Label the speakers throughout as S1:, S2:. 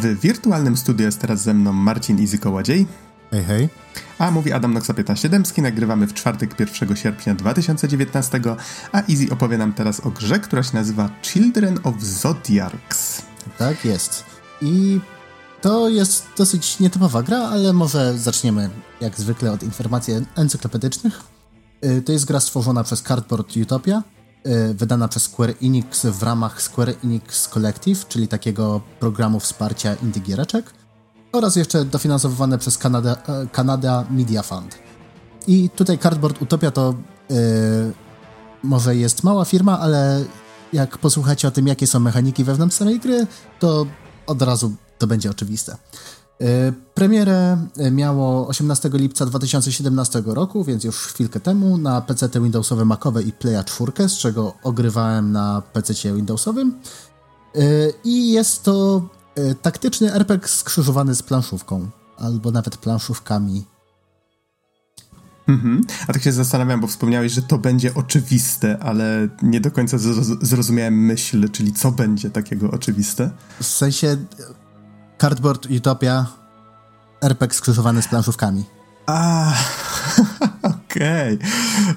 S1: W wirtualnym studiu jest teraz ze mną Marcin Izy Kołodziej.
S2: Hej, hej.
S1: A mówi Adam Noxa 15 Dębski. Nagrywamy w czwartek 1 sierpnia 2019, a Easy opowie nam teraz o grze, która się nazywa Children of Zodiacs.
S2: Tak jest. I to jest dosyć nietypowa gra, ale może zaczniemy jak zwykle od informacji encyklopedycznych. Y, to jest gra stworzona przez Cardboard Utopia, wydana przez Square Enix w ramach Square Enix Collective, czyli takiego programu wsparcia indie giereczek oraz jeszcze dofinansowywane przez Canada, e, Canada Media Fund. I tutaj Cardboard Utopia to yy, może jest mała firma, ale jak posłuchacie o tym, jakie są mechaniki wewnątrz samej gry, to od razu to będzie oczywiste. Yy, premierę miało 18 lipca 2017 roku, więc już chwilkę temu, na PC Windowsowe Macowe i Playa 4, z czego ogrywałem na PC Windowsowym. Yy, I jest to E, taktyczny RPG skrzyżowany z planszówką, albo nawet planszówkami.
S1: Mhm. A tak się zastanawiam, bo wspomniałeś, że to będzie oczywiste, ale nie do końca zrozumiałem myśl, czyli co będzie takiego oczywiste?
S2: W sensie Cardboard Utopia RPG skrzyżowany z planszówkami.
S1: A, okej,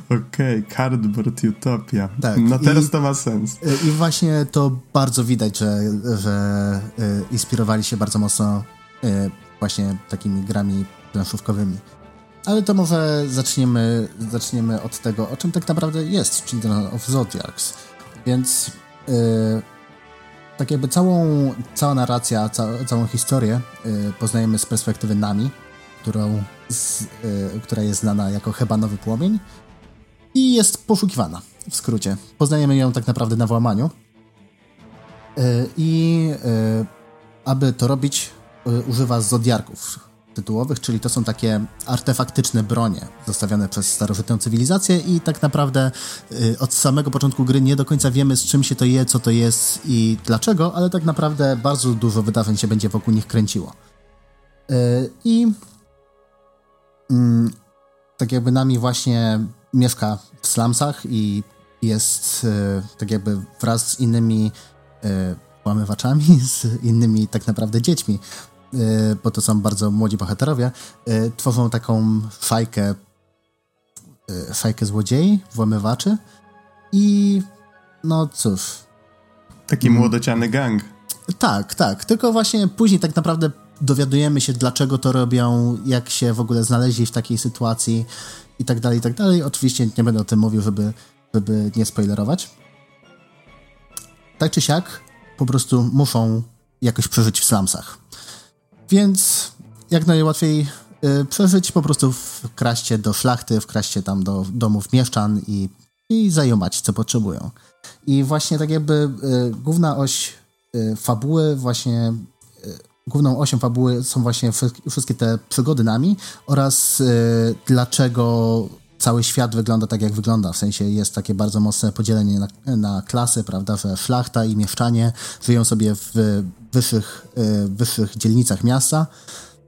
S1: okej, okay. Cardboard Utopia. Tak, no teraz i, to ma sens.
S2: I właśnie to bardzo widać, że, że y, inspirowali się bardzo mocno y, właśnie takimi grami planszówkowymi. Ale to może zaczniemy, zaczniemy od tego, o czym tak naprawdę jest Children of Zodiacs. Więc yy, tak jakby całą, cała narracja, ca, całą historię yy, poznajemy z perspektywy Nami, którą, z, y, która jest znana jako Hebanowy Płomień i jest poszukiwana, w skrócie. Poznajemy ją tak naprawdę na włamaniu. Y, I y, aby to robić, używa zodiarków tytułowych, czyli to są takie artefaktyczne bronie zostawione przez starożytną cywilizację i tak naprawdę od samego początku gry nie do końca wiemy z czym się to je, co to jest i dlaczego, ale tak naprawdę bardzo dużo wydarzeń się będzie wokół nich kręciło. I mm, tak jakby nami właśnie mieszka w slumsach i jest e, tak jakby wraz z innymi e, łamywaczami, z innymi tak naprawdę dziećmi, bo to są bardzo młodzi bohaterowie, e, tworzą taką fajkę e, fajkę złodziei, włamywaczy i no cóż.
S1: Taki mm. młodociany gang.
S2: Tak, tak. Tylko właśnie później tak naprawdę dowiadujemy się, dlaczego to robią, jak się w ogóle znaleźli w takiej sytuacji i tak dalej, i tak dalej. Oczywiście nie będę o tym mówił, żeby, żeby nie spoilerować. Tak czy siak, po prostu muszą jakoś przeżyć w slumsach. Więc jak najłatwiej y, przeżyć, po prostu wkraście do szlachty, wkraście tam do domów mieszczan i, i zajumać, co potrzebują. I właśnie tak jakby y, główna oś y, fabuły właśnie główną osią fabuły są właśnie wszystkie te przygody nami oraz y, dlaczego cały świat wygląda tak, jak wygląda. W sensie jest takie bardzo mocne podzielenie na, na klasy, prawda, że szlachta i mieszczanie żyją sobie w wyższych, y, wyższych dzielnicach miasta,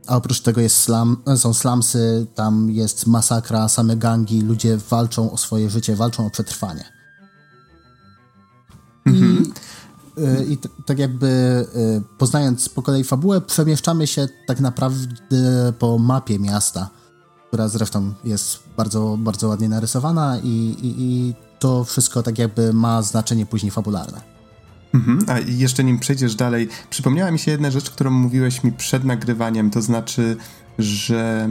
S2: a oprócz tego jest slam, są slumsy, tam jest masakra, same gangi, ludzie walczą o swoje życie, walczą o przetrwanie. Mhm. I Y, I tak jakby y, poznając po kolei fabułę, przemieszczamy się tak naprawdę po mapie miasta, która zresztą jest bardzo, bardzo ładnie narysowana i, i, i to wszystko tak jakby ma znaczenie później fabularne.
S1: Mhm. A jeszcze nim przejdziesz dalej, przypomniała mi się jedna rzecz, którą mówiłeś mi przed nagrywaniem, to znaczy, że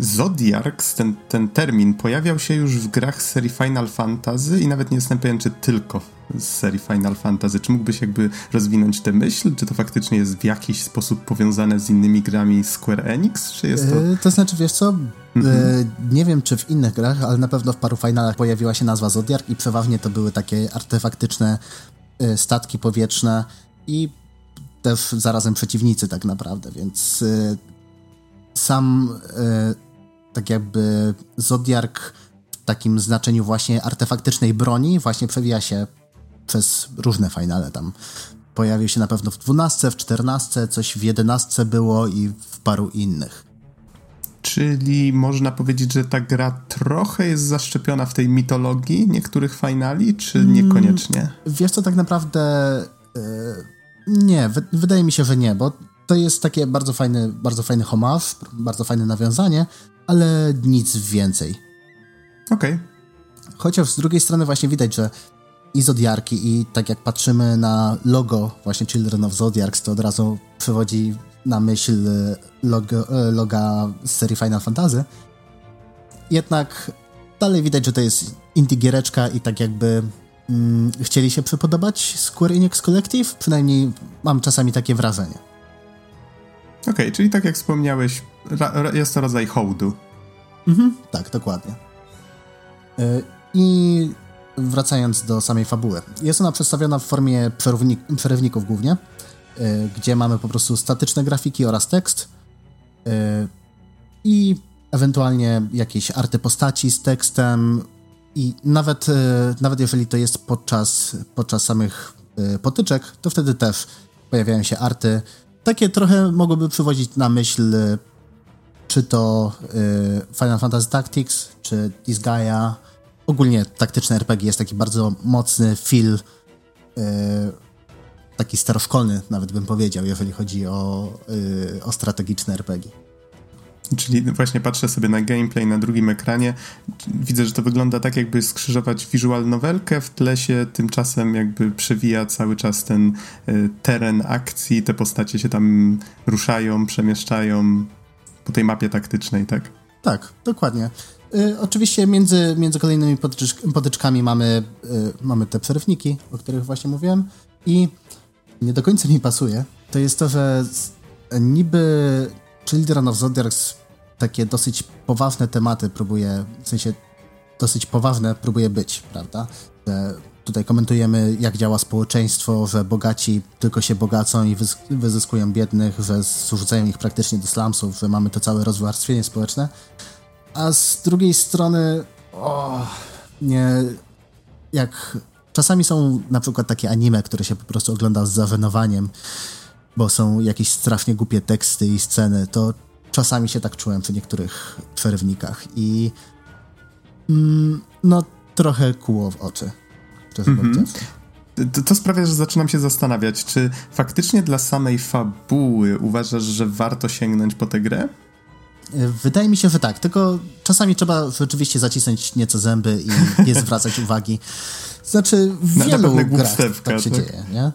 S1: Zodiarks, ten, ten termin, pojawiał się już w grach z serii Final Fantasy i nawet nie jestem pewien, czy tylko z serii Final Fantasy. Czy mógłbyś jakby rozwinąć tę myśl? Czy to faktycznie jest w jakiś sposób powiązane z innymi grami Square Enix? Czy jest to...
S2: Yy, to znaczy, wiesz co, yy, nie wiem czy w innych grach, ale na pewno w paru finalach pojawiła się nazwa Zodiark i przeważnie to były takie artefaktyczne yy, statki powietrzne i też zarazem przeciwnicy tak naprawdę, więc sam e, tak jakby Zodiark w takim znaczeniu właśnie artefaktycznej broni właśnie przewija się przez różne finale tam. Pojawił się na pewno w 12, w 14, coś w 11 było i w paru innych.
S1: Czyli można powiedzieć, że ta gra trochę jest zaszczepiona w tej mitologii niektórych finali, czy mm, niekoniecznie?
S2: Wiesz co, tak naprawdę yy, nie, wydaje mi się, że nie, bo to jest takie bardzo fajny, bardzo fajny homage, bardzo fajne nawiązanie, ale nic więcej.
S1: Okej. Okay.
S2: Chociaż z drugiej strony właśnie widać, że i Zodiarki i tak jak patrzymy na logo właśnie Children of Zodiacs, to od razu przywodzi na myśl logo, e, loga z serii Final Fantasy. Jednak dalej widać, że to jest indie giereczka i tak jakby mm, chcieli się przypodobać Square Enix Collective, przynajmniej mam czasami takie wrażenie.
S1: Okej, okay, czyli tak jak wspomniałeś, jest to rodzaj hołdu.
S2: Mhm, tak, dokładnie. Yy, I wracając do samej fabuły. Jest ona przedstawiona w formie przerywników głównie, yy, gdzie mamy po prostu statyczne grafiki oraz tekst yy, i ewentualnie jakieś arty postaci z tekstem i nawet, nawet jeżeli to jest podczas, podczas samych potyczek, to wtedy też pojawiają się arty. Takie trochę mogłyby przywodzić na myśl czy to Final Fantasy Tactics, czy Disgaea, ogólnie taktyczne RPG jest taki bardzo mocny feel, yy, taki staroszkolny nawet bym powiedział, jeżeli chodzi o, o strategiczne RPG.
S1: Czyli właśnie patrzę sobie na gameplay na drugim ekranie. Widzę, że to wygląda tak, jakby skrzyżować visual novelkę, w tle się tymczasem jakby przewija cały czas ten y, teren akcji, te postacie się tam ruszają, przemieszczają po tej mapie taktycznej, tak?
S2: Tak, dokładnie. Y, oczywiście między, między kolejnymi potyczkami mamy, y, mamy te przerywniki, o których właśnie mówiłem i nie do końca mi pasuje, to jest to, że niby Children of Zodiacs takie dosyć poważne tematy próbuje, w sensie dosyć poważne próbuje być, prawda? Że tutaj komentujemy, jak działa społeczeństwo, że bogaci tylko się bogacą i wyzyskują biednych, że zrzucają ich praktycznie do slumsów, że mamy to całe rozwarstwienie społeczne, a z drugiej strony, o, nie, jak czasami są na przykład takie anime, które się po prostu ogląda z zawenowaniem, bo są jakieś strasznie głupie teksty i sceny, to czasami się tak czułem przy niektórych przerywnikach i mm, no trochę kłuło w oczy. Mm -hmm.
S1: To, to, sprawia, że zaczynam się zastanawiać, czy faktycznie dla samej fabuły uważasz, że warto sięgnąć po tę grę?
S2: Wydaje mi się, że tak, tylko czasami trzeba rzeczywiście zacisnąć nieco zęby i nie zwracać uwagi. Znaczy, w na, wielu na grach tak się tak? dzieje, nie?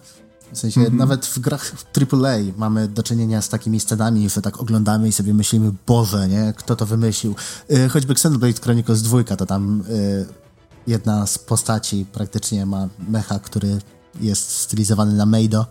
S2: W sensie, mm -hmm. nawet w grach AAA mamy do czynienia z takimi scenami, że tak oglądamy i sobie myślimy, Boże, nie? Kto to wymyślił? Yy, choćby Xenoblade Chronicles 2, to tam yy, jedna z postaci praktycznie ma mecha, który jest stylizowany na Meido.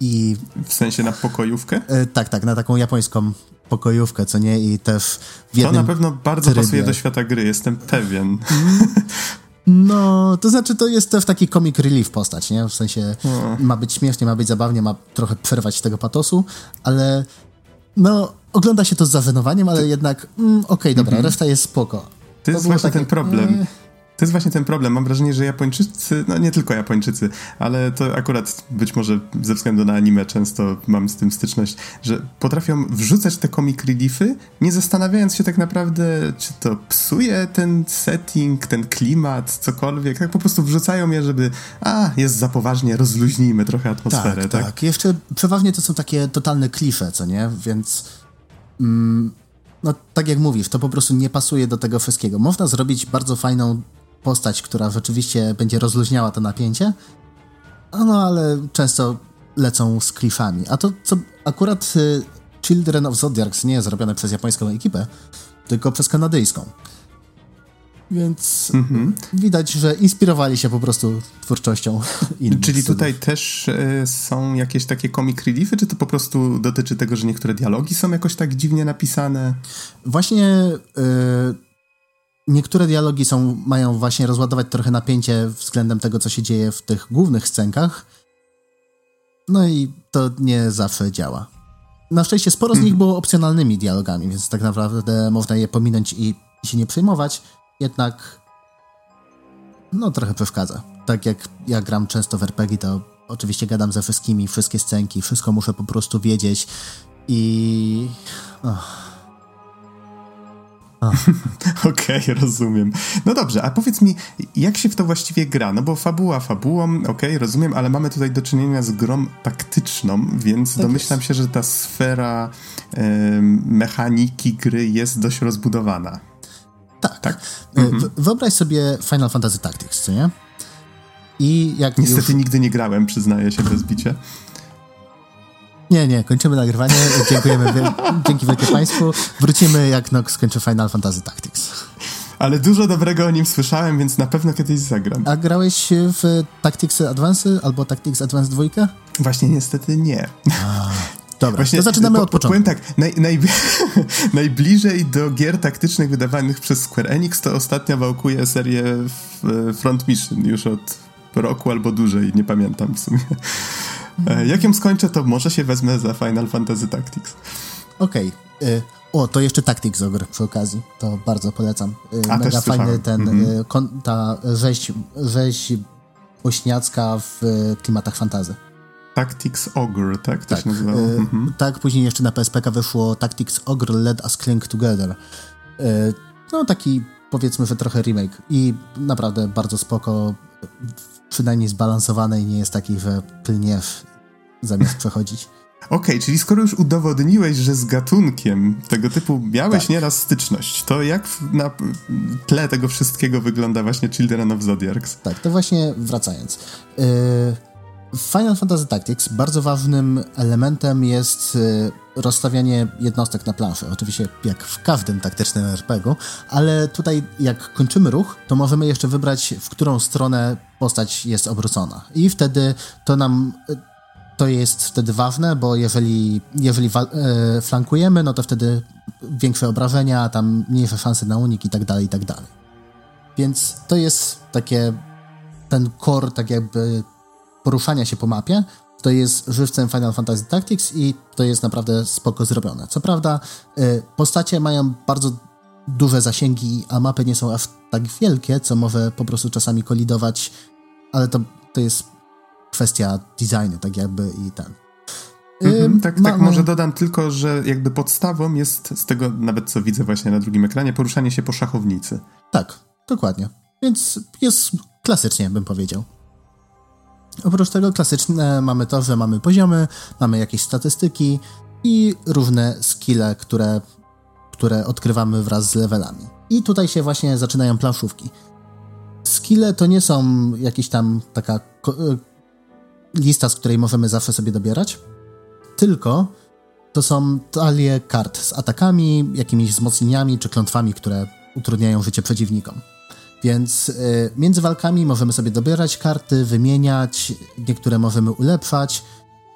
S1: I... W sensie na pokojówkę?
S2: Yy, tak, tak, na taką japońską pokojówkę, co nie? I też w jednym
S1: To na pewno bardzo trybie. pasuje do świata gry, jestem pewien.
S2: No, to znaczy to jest też taki comic relief postać, nie? W sensie hmm. ma być śmiesznie, ma być zabawnie, ma trochę przerwać tego patosu, ale no, ogląda się to z zażenowaniem, ale jednak mm, okej, okay, dobra, mm -hmm. reszta jest spoko.
S1: To, to jest właśnie takie, ten problem. To jest właśnie ten problem. Mam wrażenie, że Japończycy, no nie tylko Japończycy, ale to akurat być może ze względu na anime często mam z tym styczność, że potrafią wrzucać te comic reliefy, nie zastanawiając się tak naprawdę, czy to psuje ten setting, ten klimat, cokolwiek. Tak po prostu wrzucają je, żeby a, jest za poważnie, rozluźnijmy trochę atmosferę. Tak, tak. tak.
S2: Jeszcze przeważnie to są takie totalne klisze, co nie? Więc... Mm, no, tak jak mówisz, to po prostu nie pasuje do tego wszystkiego. Można zrobić bardzo fajną postać, która rzeczywiście będzie rozluźniała to napięcie, no ale często lecą z klifami. A to, co akurat y, Children of Zodiacs nie jest zrobione przez japońską ekipę, tylko przez kanadyjską. Więc mhm. widać, że inspirowali się po prostu twórczością innych
S1: Czyli tutaj też y, są jakieś takie comic reliefy, czy to po prostu dotyczy tego, że niektóre dialogi są jakoś tak dziwnie napisane?
S2: Właśnie y, niektóre dialogi są, mają właśnie rozładować trochę napięcie względem tego, co się dzieje w tych głównych scenkach. No i to nie zawsze działa. Na szczęście sporo z nich było opcjonalnymi dialogami, więc tak naprawdę można je pominąć i, i się nie przejmować. Jednak no trochę przeszkadza. Tak jak ja gram często w RPG, to oczywiście gadam ze wszystkimi, wszystkie scenki, wszystko muszę po prostu wiedzieć i... Oh
S1: Okej, okay, rozumiem. No dobrze, a powiedz mi, jak się w to właściwie gra? No bo fabuła fabułą, okej, okay, rozumiem, ale mamy tutaj do czynienia z grą taktyczną, więc tak domyślam jest. się, że ta sfera y, mechaniki gry jest dość rozbudowana.
S2: Tak. tak? Mhm. Wyobraź sobie Final Fantasy Tactics, co nie?
S1: I jak Niestety już... nigdy nie grałem, przyznaję się bez bicia.
S2: Nie, nie, kończymy nagrywanie. Dziękujemy, dzięki wielkie Państwu. Wrócimy, jak Nox skończy Final Fantasy Tactics.
S1: Ale dużo dobrego o nim słyszałem, więc na pewno kiedyś zagram.
S2: A grałeś w Tactics Advance albo Tactics Advance 2?
S1: Właśnie niestety nie. A,
S2: dobra, Właśnie, to zaczynamy po, od początku.
S1: Powiem tak, naj, naj, najbliżej do gier taktycznych wydawanych przez Square Enix to ostatnio wałkuje serię Front Mission już od roku albo dłużej, nie pamiętam w sumie. E, jak ją skończę, to może się wezmę za Final Fantasy Tactics.
S2: Okej. Okay. E, o, to jeszcze Tactics Ogre przy okazji. To bardzo polecam. E, A, Mega fajny ten, mm -hmm. ta rzeź, rzeź bośniacka w klimatach fantazy.
S1: Tactics Ogre, tak? To
S2: tak, się nazywało? -hmm. tak, później jeszcze na PSPK wyszło Tactics Ogre Let Us Cling Together. no taki powiedzmy, że trochę remake i naprawdę bardzo spoko przynajmniej zbalansowane i nie jest taki, że klniesz zamiast przechodzić.
S1: Okej, okay, czyli skoro już udowodniłeś, że z gatunkiem tego typu miałeś tak. nieraz styczność, to jak na tle tego wszystkiego wygląda właśnie Children of Zodiacs?
S2: Tak, to właśnie wracając. Yy, w Final Fantasy Tactics bardzo ważnym elementem jest y, rozstawianie jednostek na planszy. Oczywiście jak w każdym taktycznym RPG, ale tutaj jak kończymy ruch, to możemy jeszcze wybrać, w którą stronę postać jest obrócona. I wtedy to nam y, to jest wtedy ważne, bo jeżeli, jeżeli e, flankujemy, no to wtedy większe obrażenia, tam mniejsze szanse na unik i tak dalej, i tak dalej. Więc to jest takie ten core, tak jakby poruszania się po mapie, to jest żywcem Final Fantasy Tactics i to jest naprawdę spoko zrobione. Co prawda, y, postacie mają bardzo duże zasięgi, a mapy nie są aż tak wielkie, co może po prostu czasami kolidować, ale to, to jest kwestia designu, tak jakby i ten.
S1: Mhm, tak, tak, może dodam tylko, że jakby podstawą jest z tego, nawet co widzę właśnie na drugim ekranie, poruszanie się po szachownicy.
S2: Tak, dokładnie. Więc jest klasycznie, bym powiedział. Oprócz tego klasyczne mamy to, że mamy poziomy, mamy jakieś statystyki i różne skille, które, które odkrywamy wraz z levelami. I tutaj się właśnie zaczynają planszówki. Skille to nie są jakieś tam taka e, lista, z której możemy zawsze sobie dobierać, tylko to są talie kart z atakami, jakimiś wzmocnieniami czy klątwami, które utrudniają życie przeciwnikom. Więc y, między walkami możemy sobie dobierać karty, wymieniać, niektóre możemy ulepszać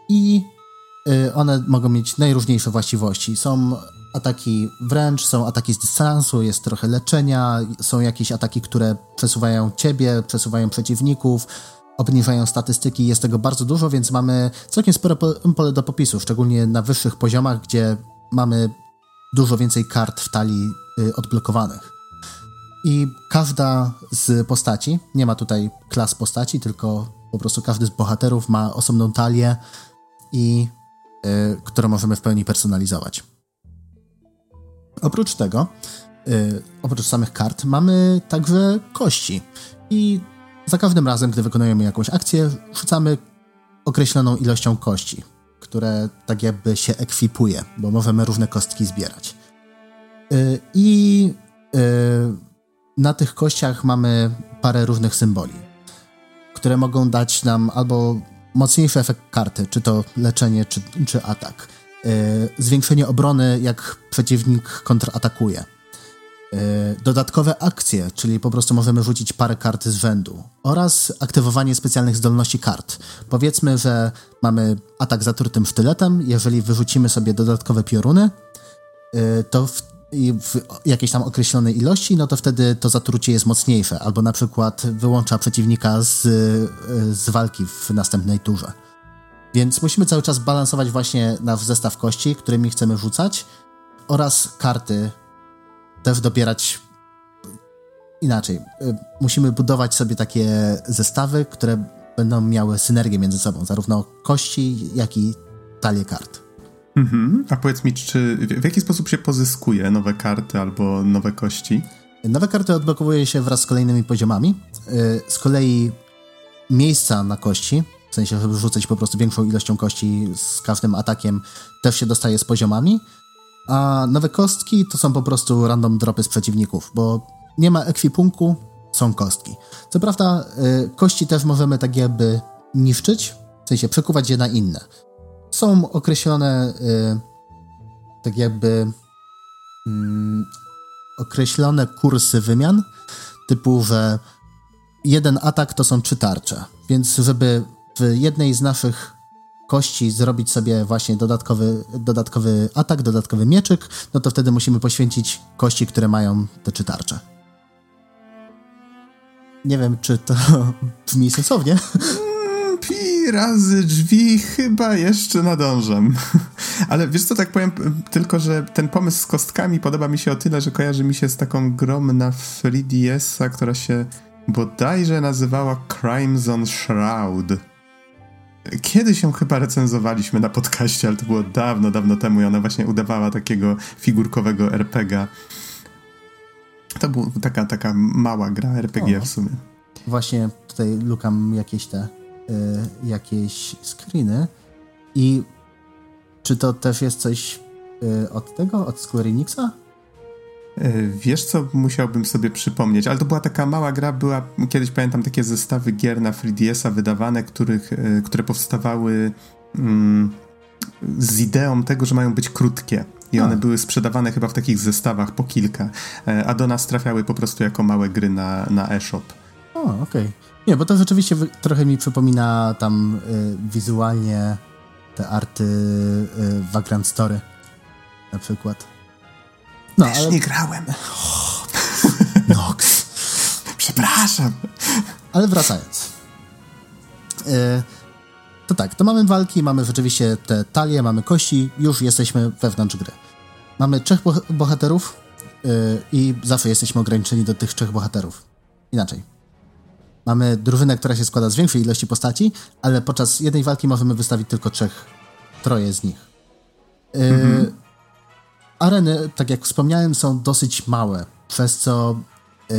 S2: i y, one mogą mieć najróżniejsze właściwości. Są ataki wręcz, są ataki z dystansu, jest trochę leczenia, są jakieś ataki, które przesuwają ciebie, przesuwają przeciwników, obniżają statystyki, jest tego bardzo dużo, więc mamy całkiem spore pole do popisu, szczególnie na wyższych poziomach, gdzie mamy dużo więcej kart w talii y, odblokowanych. I każda z postaci, nie ma tutaj klas postaci, tylko po prostu każdy z bohaterów ma osobną talię i y, którą możemy w pełni personalizować. Oprócz tego, y, oprócz samych kart, mamy także kości. I za każdym razem, gdy wykonujemy jakąś akcję, rzucamy określoną ilością kości, które tak jakby się ekwipuje, bo możemy różne kostki zbierać. Y, I na tych kościach mamy parę różnych symboli, które mogą dać nam albo mocniejszy efekt karty, czy to leczenie, czy, czy atak. Yy, zwiększenie obrony, jak przeciwnik kontratakuje. Yy, dodatkowe akcje, czyli po prostu możemy rzucić parę kart z rzędu. Oraz aktywowanie specjalnych zdolności kart. Powiedzmy, że mamy atak zatrutym sztyletem. Jeżeli wyrzucimy sobie dodatkowe pioruny, yy, to w i w jakiejś tam określonej ilości, no to wtedy to zatrucie jest mocniejsze, albo na przykład wyłącza przeciwnika z, z walki w następnej turze. Więc musimy cały czas balansować właśnie na zestaw kości, którymi chcemy rzucać, oraz karty też dobierać inaczej. Musimy budować sobie takie zestawy, które będą miały synergię między sobą, zarówno kości, jak i talie kart.
S1: Mhm. A powiedz mi, czy w jaki sposób się pozyskuje nowe karty albo nowe kości?
S2: Nowe karty odblokowuje się wraz z kolejnymi poziomami. Y, z kolei miejsca na kości, w sensie, żeby rzucać po prostu większą ilością kości z każdym atakiem, też się dostaje z poziomami. A nowe kostki to są po prostu random dropy z przeciwników, bo nie ma ekwipunku, są kostki. Co prawda, y, kości też możemy tak jakby niszczyć, w sensie przekuwać je na inne. Są określone y, tak jakby mm, określone kursy wymian, typu, że jeden atak to są trzy tarcze, więc żeby w jednej z naszych kości zrobić sobie właśnie dodatkowy, dodatkowy atak, dodatkowy mieczyk, no to wtedy musimy poświęcić kości, które mają te trzy tarcze. Nie wiem, czy to brzmi sensownie.
S1: Razy drzwi chyba jeszcze nadążam. Ale wiesz co, tak powiem tylko, że ten pomysł z kostkami podoba mi się o tyle, że kojarzy mi się z taką grą na 3DS-a, która się bodajże nazywała Crimson Shroud. Kiedyś ją chyba recenzowaliśmy na podcaście, ale to było dawno, dawno temu i ona właśnie udawała takiego figurkowego RPGa. To była taka, taka mała gra RPG o. w sumie.
S2: Właśnie tutaj lukam jakieś te, jakieś screeny i czy to też jest coś y, od tego, od Square Enixa?
S1: E, wiesz co, musiałbym sobie przypomnieć, ale to była taka mała gra, była, kiedyś pamiętam takie zestawy gier na 3DS-a wydawane, których, które powstawały mm, z ideą tego, że mają być krótkie. I one a. były sprzedawane chyba w takich zestawach po kilka, e, a do nas trafiały po prostu jako małe gry na, na e-shop.
S2: O, okej. Okay. Nie, bo to rzeczywiście trochę mi przypomina tam y, wizualnie te arty y, Vagrant Story na przykład.
S1: No, Też ale... nie grałem.
S2: Nox.
S1: Przepraszam.
S2: Ale wracając. E, to tak, to mamy walki, mamy rzeczywiście te talie, mamy kości, już jesteśmy wewnątrz gry. Mamy trzech bohaterów e, i zawsze jesteśmy ograniczeni do tych trzech bohaterów. Inaczej. Mamy drużynę, która się składa z większej ilości postaci, ale podczas jednej walki możemy wystawić tylko trzech, troje z nich. E, mhm areny, tak jak wspomniałem, są dosyć małe, przez co yy,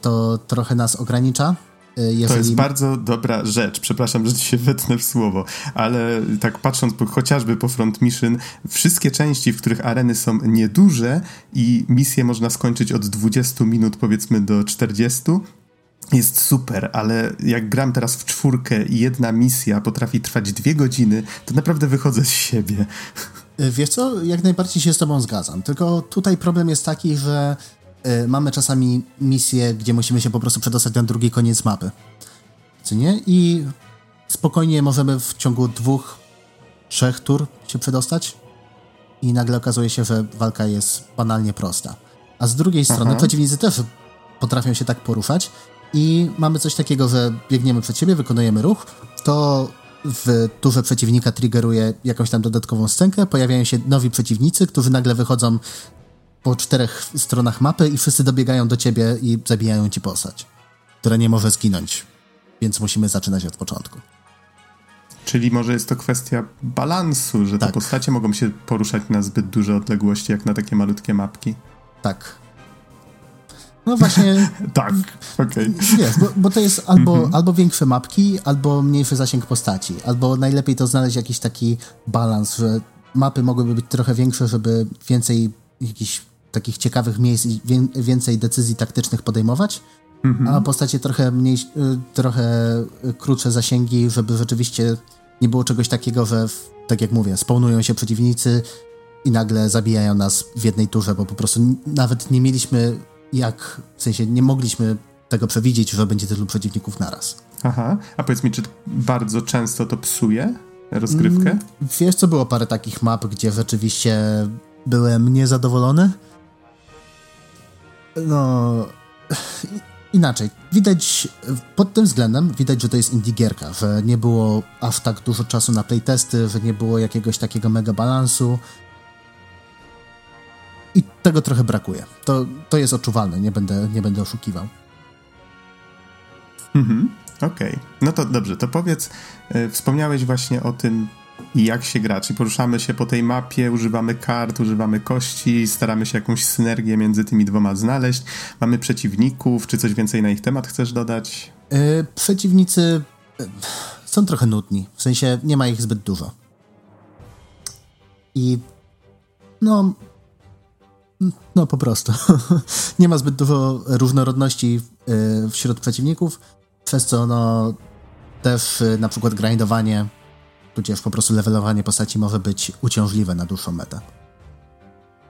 S2: to trochę nas ogranicza.
S1: Jeżeli... To jest bardzo dobra rzecz. Przepraszam, że ci się wetnę w słowo, ale tak patrząc po, chociażby po Front Mission, wszystkie części, w których areny są nieduże i misje można skończyć od 20 minut powiedzmy do 40, jest super, ale jak gram teraz w czwórkę i jedna misja potrafi trwać dwie godziny, to naprawdę wychodzę z siebie.
S2: Y, wiesz co, jak najbardziej się z tobą zgadzam, tylko tutaj problem jest taki, że y, mamy czasami misje, gdzie musimy się po prostu przedostać na drugi koniec mapy. Co nie? I spokojnie możemy w ciągu dwóch, trzech tur się przedostać i nagle okazuje się, że walka jest banalnie prosta. A z drugiej strony Aha. przeciwnicy też potrafią się tak poruszać i mamy coś takiego, że biegniemy przed siebie, wykonujemy ruch, to w turze przeciwnika triggeruje jakąś tam dodatkową scenkę, pojawiają się nowi przeciwnicy, którzy nagle wychodzą po czterech stronach mapy i wszyscy dobiegają do ciebie i zabijają ci postać, która nie może zginąć. Więc musimy zaczynać od początku.
S1: Czyli może jest to kwestia balansu, że tak. te postacie mogą się poruszać na zbyt duże odległości, jak na takie malutkie mapki.
S2: Tak. No właśnie.
S1: tak, okej. Okay.
S2: Wiesz, bo, bo, to jest albo, mm -hmm. albo większe mapki, albo mniejszy zasięg postaci. Albo najlepiej to znaleźć jakiś taki balans, że mapy mogłyby być trochę większe, żeby więcej jakichś takich ciekawych miejsc i więcej decyzji taktycznych podejmować, mm -hmm. a postacie trochę mniej, y, trochę krótsze zasięgi, żeby rzeczywiście nie było czegoś takiego, że tak jak mówię, spawnują się przeciwnicy i nagle zabijają nas w jednej turze, bo po prostu nawet nie mieliśmy jak, w sensie nie mogliśmy tego przewidzieć, że będzie tylu przeciwników naraz.
S1: Aha, a powiedz mi, czy bardzo często to psuje rozgrywkę? Mm,
S2: wiesz co, było parę takich map, gdzie rzeczywiście byłem niezadowolony. No... Inaczej, widać, pod tym względem widać, że to jest indie gierka, że nie było aż tak dużo czasu na playtesty, że nie było jakiegoś takiego mega balansu, i tego trochę brakuje. To, to jest odczuwalne, nie będę, nie będę oszukiwał.
S1: Mhm, okej. Okay. No to dobrze, to powiedz, y, wspomniałeś właśnie o tym, jak się gra. Czyli poruszamy się po tej mapie, używamy kart, używamy kości, staramy się jakąś synergię między tymi dwoma znaleźć. Mamy przeciwników, czy coś więcej na ich temat chcesz dodać?
S2: Yy, przeciwnicy yy, są trochę nudni, w sensie nie ma ich zbyt dużo. I no, no po prostu. nie ma zbyt dużo różnorodności yy, wśród przeciwników, przez co no też yy, na przykład grindowanie tudzież po prostu levelowanie postaci może być uciążliwe na dłuższą metę.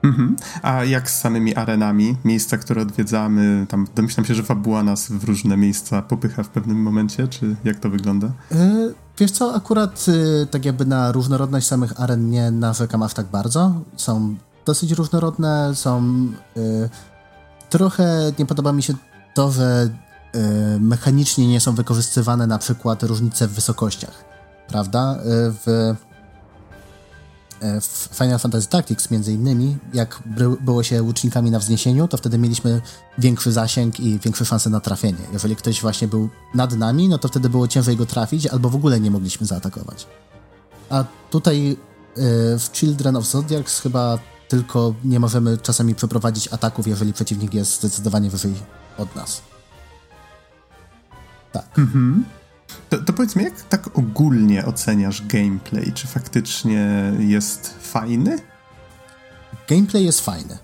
S1: Mhm. A jak z samymi arenami? Miejsca, które odwiedzamy, tam domyślam się, że fabuła nas w różne miejsca popycha w pewnym momencie, czy jak to wygląda?
S2: Yy, wiesz co, akurat yy, tak jakby na różnorodność samych aren nie narzekam aż tak bardzo. Są dosyć różnorodne, są... Yy, trochę nie podoba mi się to, że mechanicznie nie są wykorzystywane na przykład różnice w wysokościach prawda? W, w Final Fantasy Tactics między innymi, jak było się łucznikami na wzniesieniu, to wtedy mieliśmy większy zasięg i większe szanse na trafienie. Jeżeli ktoś właśnie był nad nami, no to wtedy było ciężej go trafić, albo w ogóle nie mogliśmy zaatakować. A tutaj e, w Children of Zodiacs chyba tylko nie możemy czasami przeprowadzić ataków, jeżeli przeciwnik jest zdecydowanie wyżej od nas. Tak. Mhm.
S1: To, to powiedz mi, jak tak ogólnie oceniasz gameplay? Czy faktycznie jest fajny?
S2: Gameplay jest fajny.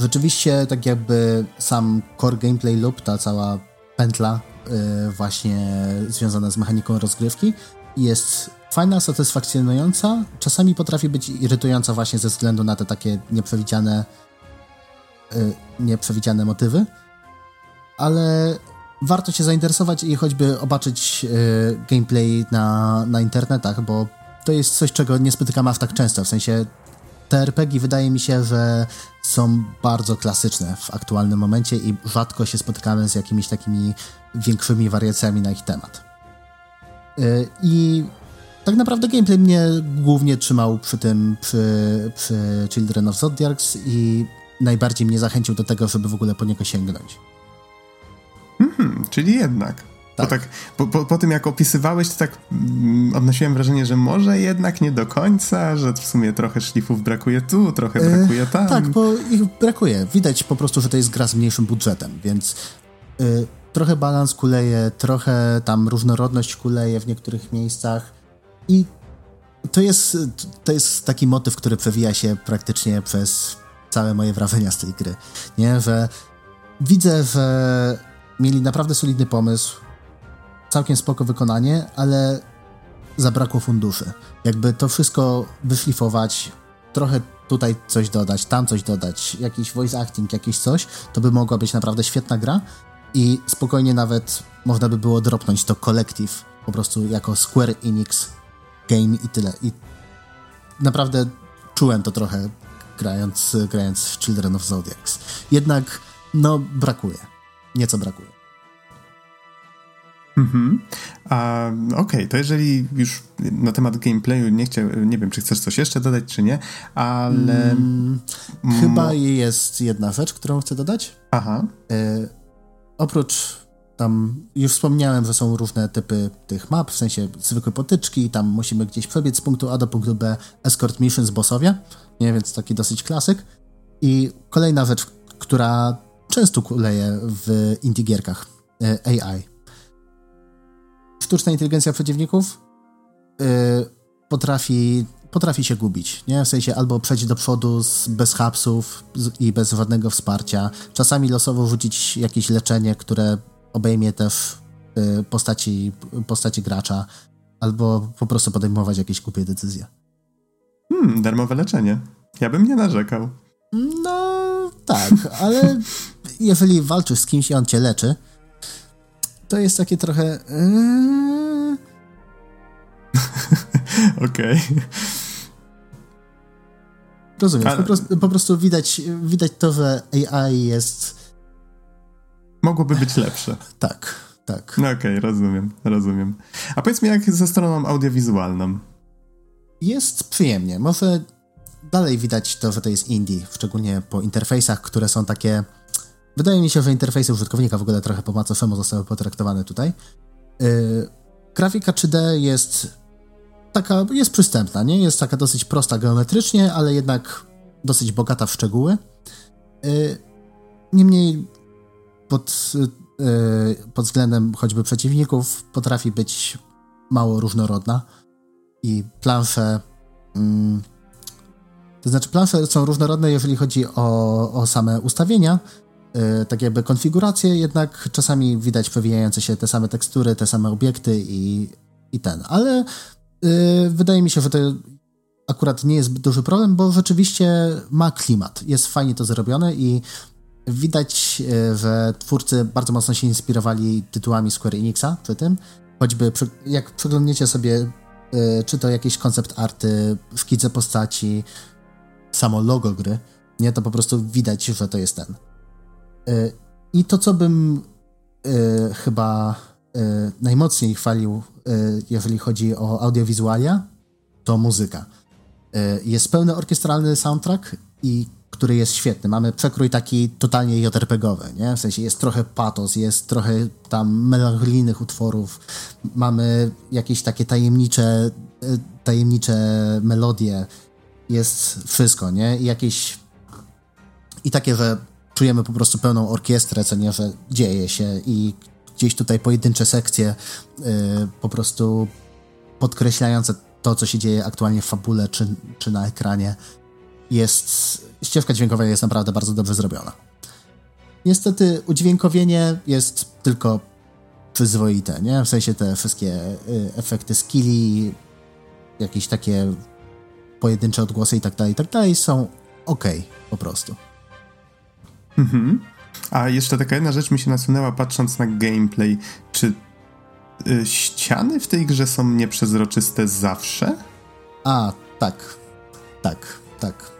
S2: Rzeczywiście, tak jakby sam core gameplay lub ta cała pętla yy, właśnie związana z mechaniką rozgrywki jest fajna, satysfakcjonująca. Czasami potrafi być irytująca właśnie ze względu na te takie nieprzewidziane yy, nieprzewidziane motywy. Ale warto się zainteresować i choćby obaczyć y, gameplay na, na internetach, bo to jest coś, czego nie spotykamy aż tak często. W sensie te RPG wydaje mi się, że są bardzo klasyczne w aktualnym momencie i rzadko się spotykamy z jakimiś takimi większymi wariacjami na ich temat. I tak naprawdę gameplay mnie głównie trzymał przy tym, przy, przy Children of Zodiacs i najbardziej mnie zachęcił do tego, żeby w ogóle po niego sięgnąć.
S1: Mhm, czyli jednak. Tak. Bo tak po, po, po, tym jak opisywałeś, to tak mm, odnosiłem wrażenie, że może jednak nie do końca, że w sumie trochę szlifów brakuje tu, trochę e, brakuje tam.
S2: tak, bo ich brakuje. Widać po prostu, że to jest gra z mniejszym budżetem, więc e, trochę balans kuleje, trochę tam różnorodność kuleje w niektórych miejscach i to jest, to jest taki motyw, który przewija się praktycznie przez całe moje wrażenia z tej gry. Nie, że widzę, że mieli naprawdę solidny pomysł, całkiem spoko wykonanie, ale zabrakło funduszy. Jakby to wszystko wyszlifować, trochę tutaj coś dodać, tam coś dodać, jakiś voice acting, jakieś coś, to by mogła być naprawdę świetna gra i spokojnie nawet można by było dropnąć to Collective po prostu jako Square Enix game i tyle. I naprawdę czułem to trochę grając, grając w Children of Zodiacs. Jednak no brakuje nieco brakuje.
S1: Mhm. Okej, okay, to jeżeli już na temat gameplayu nie chciał, nie wiem, czy chcesz coś jeszcze dodać, czy nie, ale. Mm,
S2: chyba jest jedna rzecz, którą chcę dodać.
S1: Aha.
S2: E, oprócz tam już wspomniałem, że są różne typy tych map, w sensie zwykłe potyczki, tam musimy gdzieś przebiec z punktu A do punktu B, escort mission z bossowie, nie, więc taki dosyć klasyk. I kolejna rzecz, która często kuleje w indie gierkach e, AI. Sztuczna inteligencja przeciwników yy, potrafi, potrafi się gubić, nie? W sensie albo przejść do przodu z, bez hapsów i bez żadnego wsparcia. Czasami losowo rzucić jakieś leczenie, które obejmie też yy, postaci, postaci gracza, albo po prostu podejmować jakieś głupie decyzje.
S1: Hmm, darmowe leczenie. Ja bym nie narzekał.
S2: No, tak, ale jeżeli walczysz z kimś i on cię leczy, to jest takie trochę. Yy...
S1: Okej. Okay.
S2: Rozumiem. Ale... Po, prostu, po, prostu, widać, widać to, że AI jest.
S1: Mogłoby być lepsze.
S2: tak, tak.
S1: No okej, okay, rozumiem, rozumiem. A powiedz mi, jak ze stroną audiowizualną?
S2: Jest przyjemnie. Może dalej widać to, że to jest indie, szczególnie po interfejsach, które są takie... Wydaje mi się, że interfejsy użytkownika w ogóle trochę po macoszemu zostały potraktowane tutaj. Yy, grafika 3D jest taka, jest przystępna, nie? Jest taka dosyć prosta geometrycznie, ale jednak dosyć bogata w szczegóły. Y, niemniej pod, y, pod względem choćby przeciwników potrafi być mało różnorodna i plansze mm, to znaczy plansze są różnorodne, jeżeli chodzi o, o same ustawienia, yy, tak jakby konfiguracje, jednak czasami widać przewijające się te same tekstury, te same obiekty i, i ten, ale yy, wydaje mi się, że to akurat nie jest duży problem, bo rzeczywiście ma klimat, jest fajnie to zrobione i widać, yy, że twórcy bardzo mocno się inspirowali tytułami Square Enixa przy tym, choćby jak przeglądniecie sobie czy to jakieś koncept arty, szkice postaci, samo logo gry, nie, to po prostu widać, że to jest ten. Y, I to, co bym y, chyba y, najmocniej chwalił, jeżeli chodzi o audiowizualia, to muzyka. Jest pełny orkiestralny soundtrack, i który jest świetny. Mamy przekrój taki totalnie JRPGowy, nie? W sensie jest trochę patos, jest trochę tam melancholijnych utworów, mamy jakieś takie tajemnicze, tajemnicze melodie, jest wszystko, nie? I jakieś... I takie, że czujemy po prostu pełną orkiestrę, co nie, że dzieje się i gdzieś tutaj pojedyncze sekcje yy, po prostu podkreślające to, co się dzieje aktualnie w fabule czy, czy na ekranie. Jest... Ścieżka dźwiękowa jest naprawdę bardzo dobrze zrobiona. Niestety udźwiękowienie jest tylko przyzwoite, nie? W sensie te wszystkie y, efekty skilli, jakieś takie pojedyncze odgłosy i tak dalej, i tak dalej są ok po prostu.
S1: Mhm. A jeszcze taka jedna rzecz mi się nasunęła patrząc na gameplay. Czy y, ściany w tej grze są nieprzezroczyste zawsze?
S2: A, tak. Tak, tak.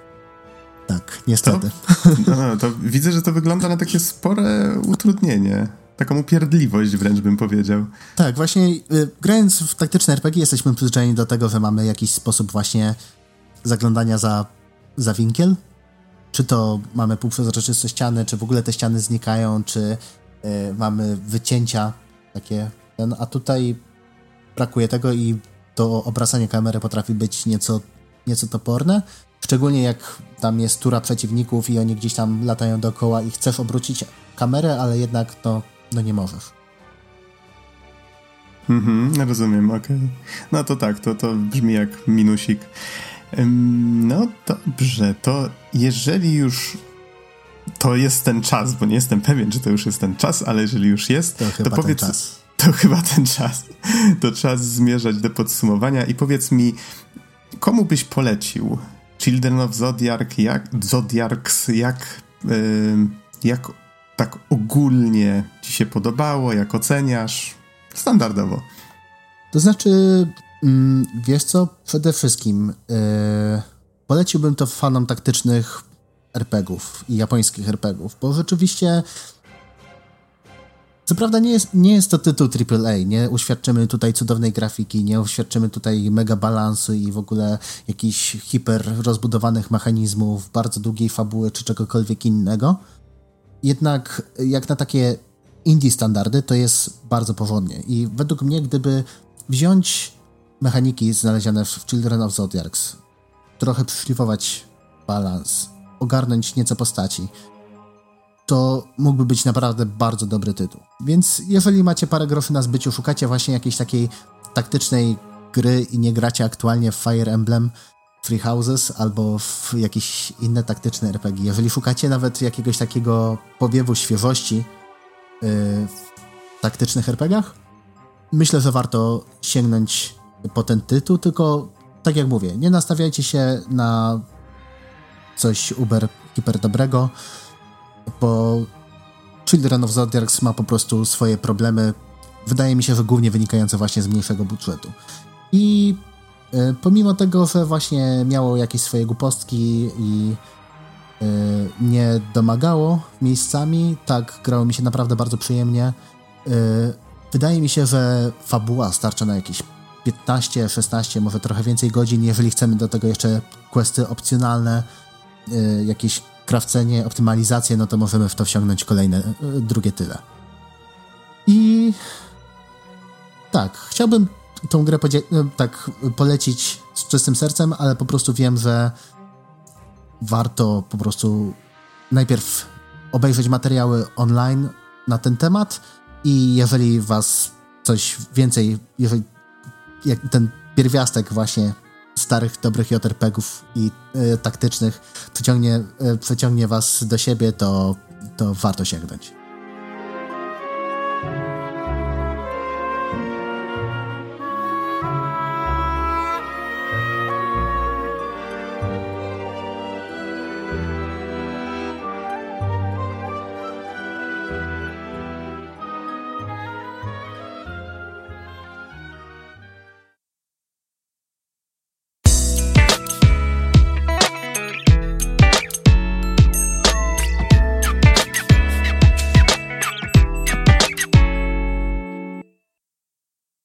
S2: Tak, niestety.
S1: To, no, no, to widzę, że to wygląda na takie spore utrudnienie. Taką upierdliwość wręcz bym powiedział.
S2: Tak, właśnie y, grając w taktyczne RPG jesteśmy przyzwyczajeni do tego, że mamy jakiś sposób właśnie zaglądania za, za winkiel. Czy to mamy półprzezroczyste ściany, czy w ogóle te ściany znikają, czy y, mamy wycięcia takie. Ten, a tutaj brakuje tego i to obracanie kamery potrafi być nieco, nieco toporne. Szczególnie jak tam jest tura przeciwników i oni gdzieś tam latają dookoła i chcesz obrócić kamerę, ale jednak to no nie możesz.
S1: Mhm, rozumiem, okej. Okay. No to tak, to, to brzmi jak minusik. No dobrze, to jeżeli już to jest ten czas, bo nie jestem pewien, czy to już jest ten czas, ale jeżeli już jest,
S2: to,
S1: to powiedz. To chyba ten czas. To czas zmierzać do podsumowania i powiedz mi, komu byś polecił Children of Zodiac, jak, Zodiacs, jak, yy, jak tak ogólnie ci się podobało, jak oceniasz? Standardowo.
S2: To znaczy, wiesz co, przede wszystkim yy, poleciłbym to fanom taktycznych RPGów i japońskich RPGów, bo rzeczywiście co prawda nie jest, nie jest to tytuł AAA, nie uświadczymy tutaj cudownej grafiki, nie uświadczymy tutaj mega balansu i w ogóle jakichś hiper rozbudowanych mechanizmów, bardzo długiej fabuły czy czegokolwiek innego. Jednak jak na takie indie standardy to jest bardzo porządnie i według mnie gdyby wziąć mechaniki znalezione w Children of Zodiacs, trochę przyszlifować balans, ogarnąć nieco postaci, to mógłby być naprawdę bardzo dobry tytuł. Więc jeżeli macie parę groszy na zbyciu, szukacie właśnie jakiejś takiej taktycznej gry i nie gracie aktualnie w Fire Emblem, Free Houses albo w jakieś inne taktyczne RPG. Jeżeli szukacie nawet jakiegoś takiego powiewu świeżości yy, w taktycznych RPGach, myślę, że warto sięgnąć po ten tytuł, tylko tak jak mówię, nie nastawiajcie się na coś uber, hiper dobrego, bo Children of Zodiacs ma po prostu swoje problemy, wydaje mi się, że głównie wynikające właśnie z mniejszego budżetu. I y, pomimo tego, że właśnie miało jakieś swoje głupostki i y, nie domagało miejscami, tak grało mi się naprawdę bardzo przyjemnie. Y, wydaje mi się, że fabuła starcza na jakieś 15, 16, może trochę więcej godzin, jeżeli chcemy do tego jeszcze questy opcjonalne, y, jakieś krawcenie, optymalizację, no to możemy w to wciągnąć kolejne, y, drugie tyle. I tak, chciałbym tą grę tak polecić z czystym sercem, ale po prostu wiem, że warto po prostu najpierw obejrzeć materiały online na ten temat i jeżeli was coś więcej, jeżeli ten pierwiastek właśnie starych, dobrych JRPG-ów i y, taktycznych przyciągnie, y, przyciągnie was do siebie, to, to warto sięgnąć.